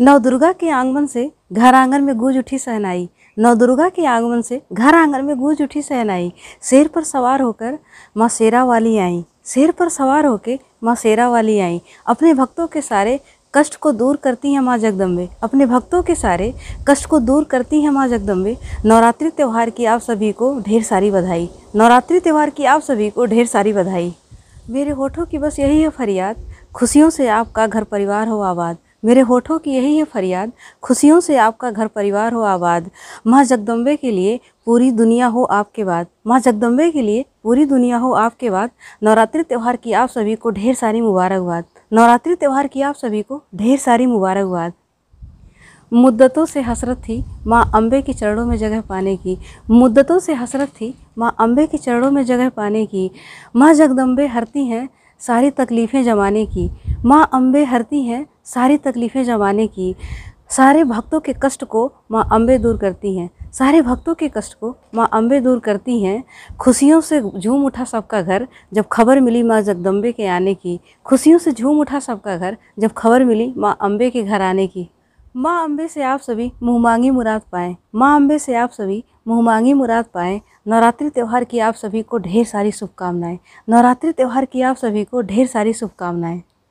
नव दुर्गा के आगमन से घर आँगन में गूंज उठी सहनाई। नवदुर्गा के आगमन से घर आँगन में गूंज उठी सहनाई। शेर पर सवार होकर माँ शेरा वाली आई। शेर पर सवार होकर माँ शेरा वाली आई। अपने भक्तों के सारे कष्ट को दूर करती हैं माँ जगदम्बे। अपने भक्तों के सारे कष्ट को दूर करती हैं माँ जगदम्बे। नवरात्रि त्यौहार की आप सभी को ढेर सारी बधाई। नवरात्रि त्यौहार की आप सभी को ढेर सारी बधाई। मेरे होठों की बस यही है फरियाद। खुशियों से आपका घर परिवार हो आबाद। मेरे होठों की यही है फरियाद, खुशियों से आपका घर परिवार हो आबाद। माँ जगदम्बे के लिए पूरी दुनिया हो आपके बाद। माँ जगदम्बे के लिए पूरी दुनिया हो आपके बाद। नवरात्रि त्यौहार की आप सभी को ढेर सारी मुबारकबाद। नवरात्रि त्यौहार की आप सभी को ढेर सारी मुबारकबाद। मुद्दतों से हसरत थी माँ अम्बे के चरणों में जगह पाने की। मुद्दतों से हसरत थी माँ अम्बे के चरणों में जगह पाने की। माँ जगदम्बे हरती हैं सारी तकलीफ़ें जमाने की। माँ अम्बे हरती हैं सारी तकलीफ़ें जमाने की, सारे भक्तों के कष्ट को माँ अम्बे दूर करती हैं, सारे भक्तों के कष्ट को माँ अम्बे दूर करती हैं, खुशियों से झूम उठा सबका घर जब खबर मिली माँ जगदम्बे के आने की, खुशियों से झूम उठा सबका घर जब खबर मिली माँ अम्बे के घर आने की। माँ अम्बे से आप सभी मुँह मांगी मुराद पाएँ, माँ अम्बे से आप सभी मुँह मांगी मुराद पाएँ, नवरात्रि त्यौहार की आप सभी को ढेर सारी शुभकामनाएँ, नवरात्रि त्यौहार की आप सभी को ढेर सारी शुभकामनाएँ।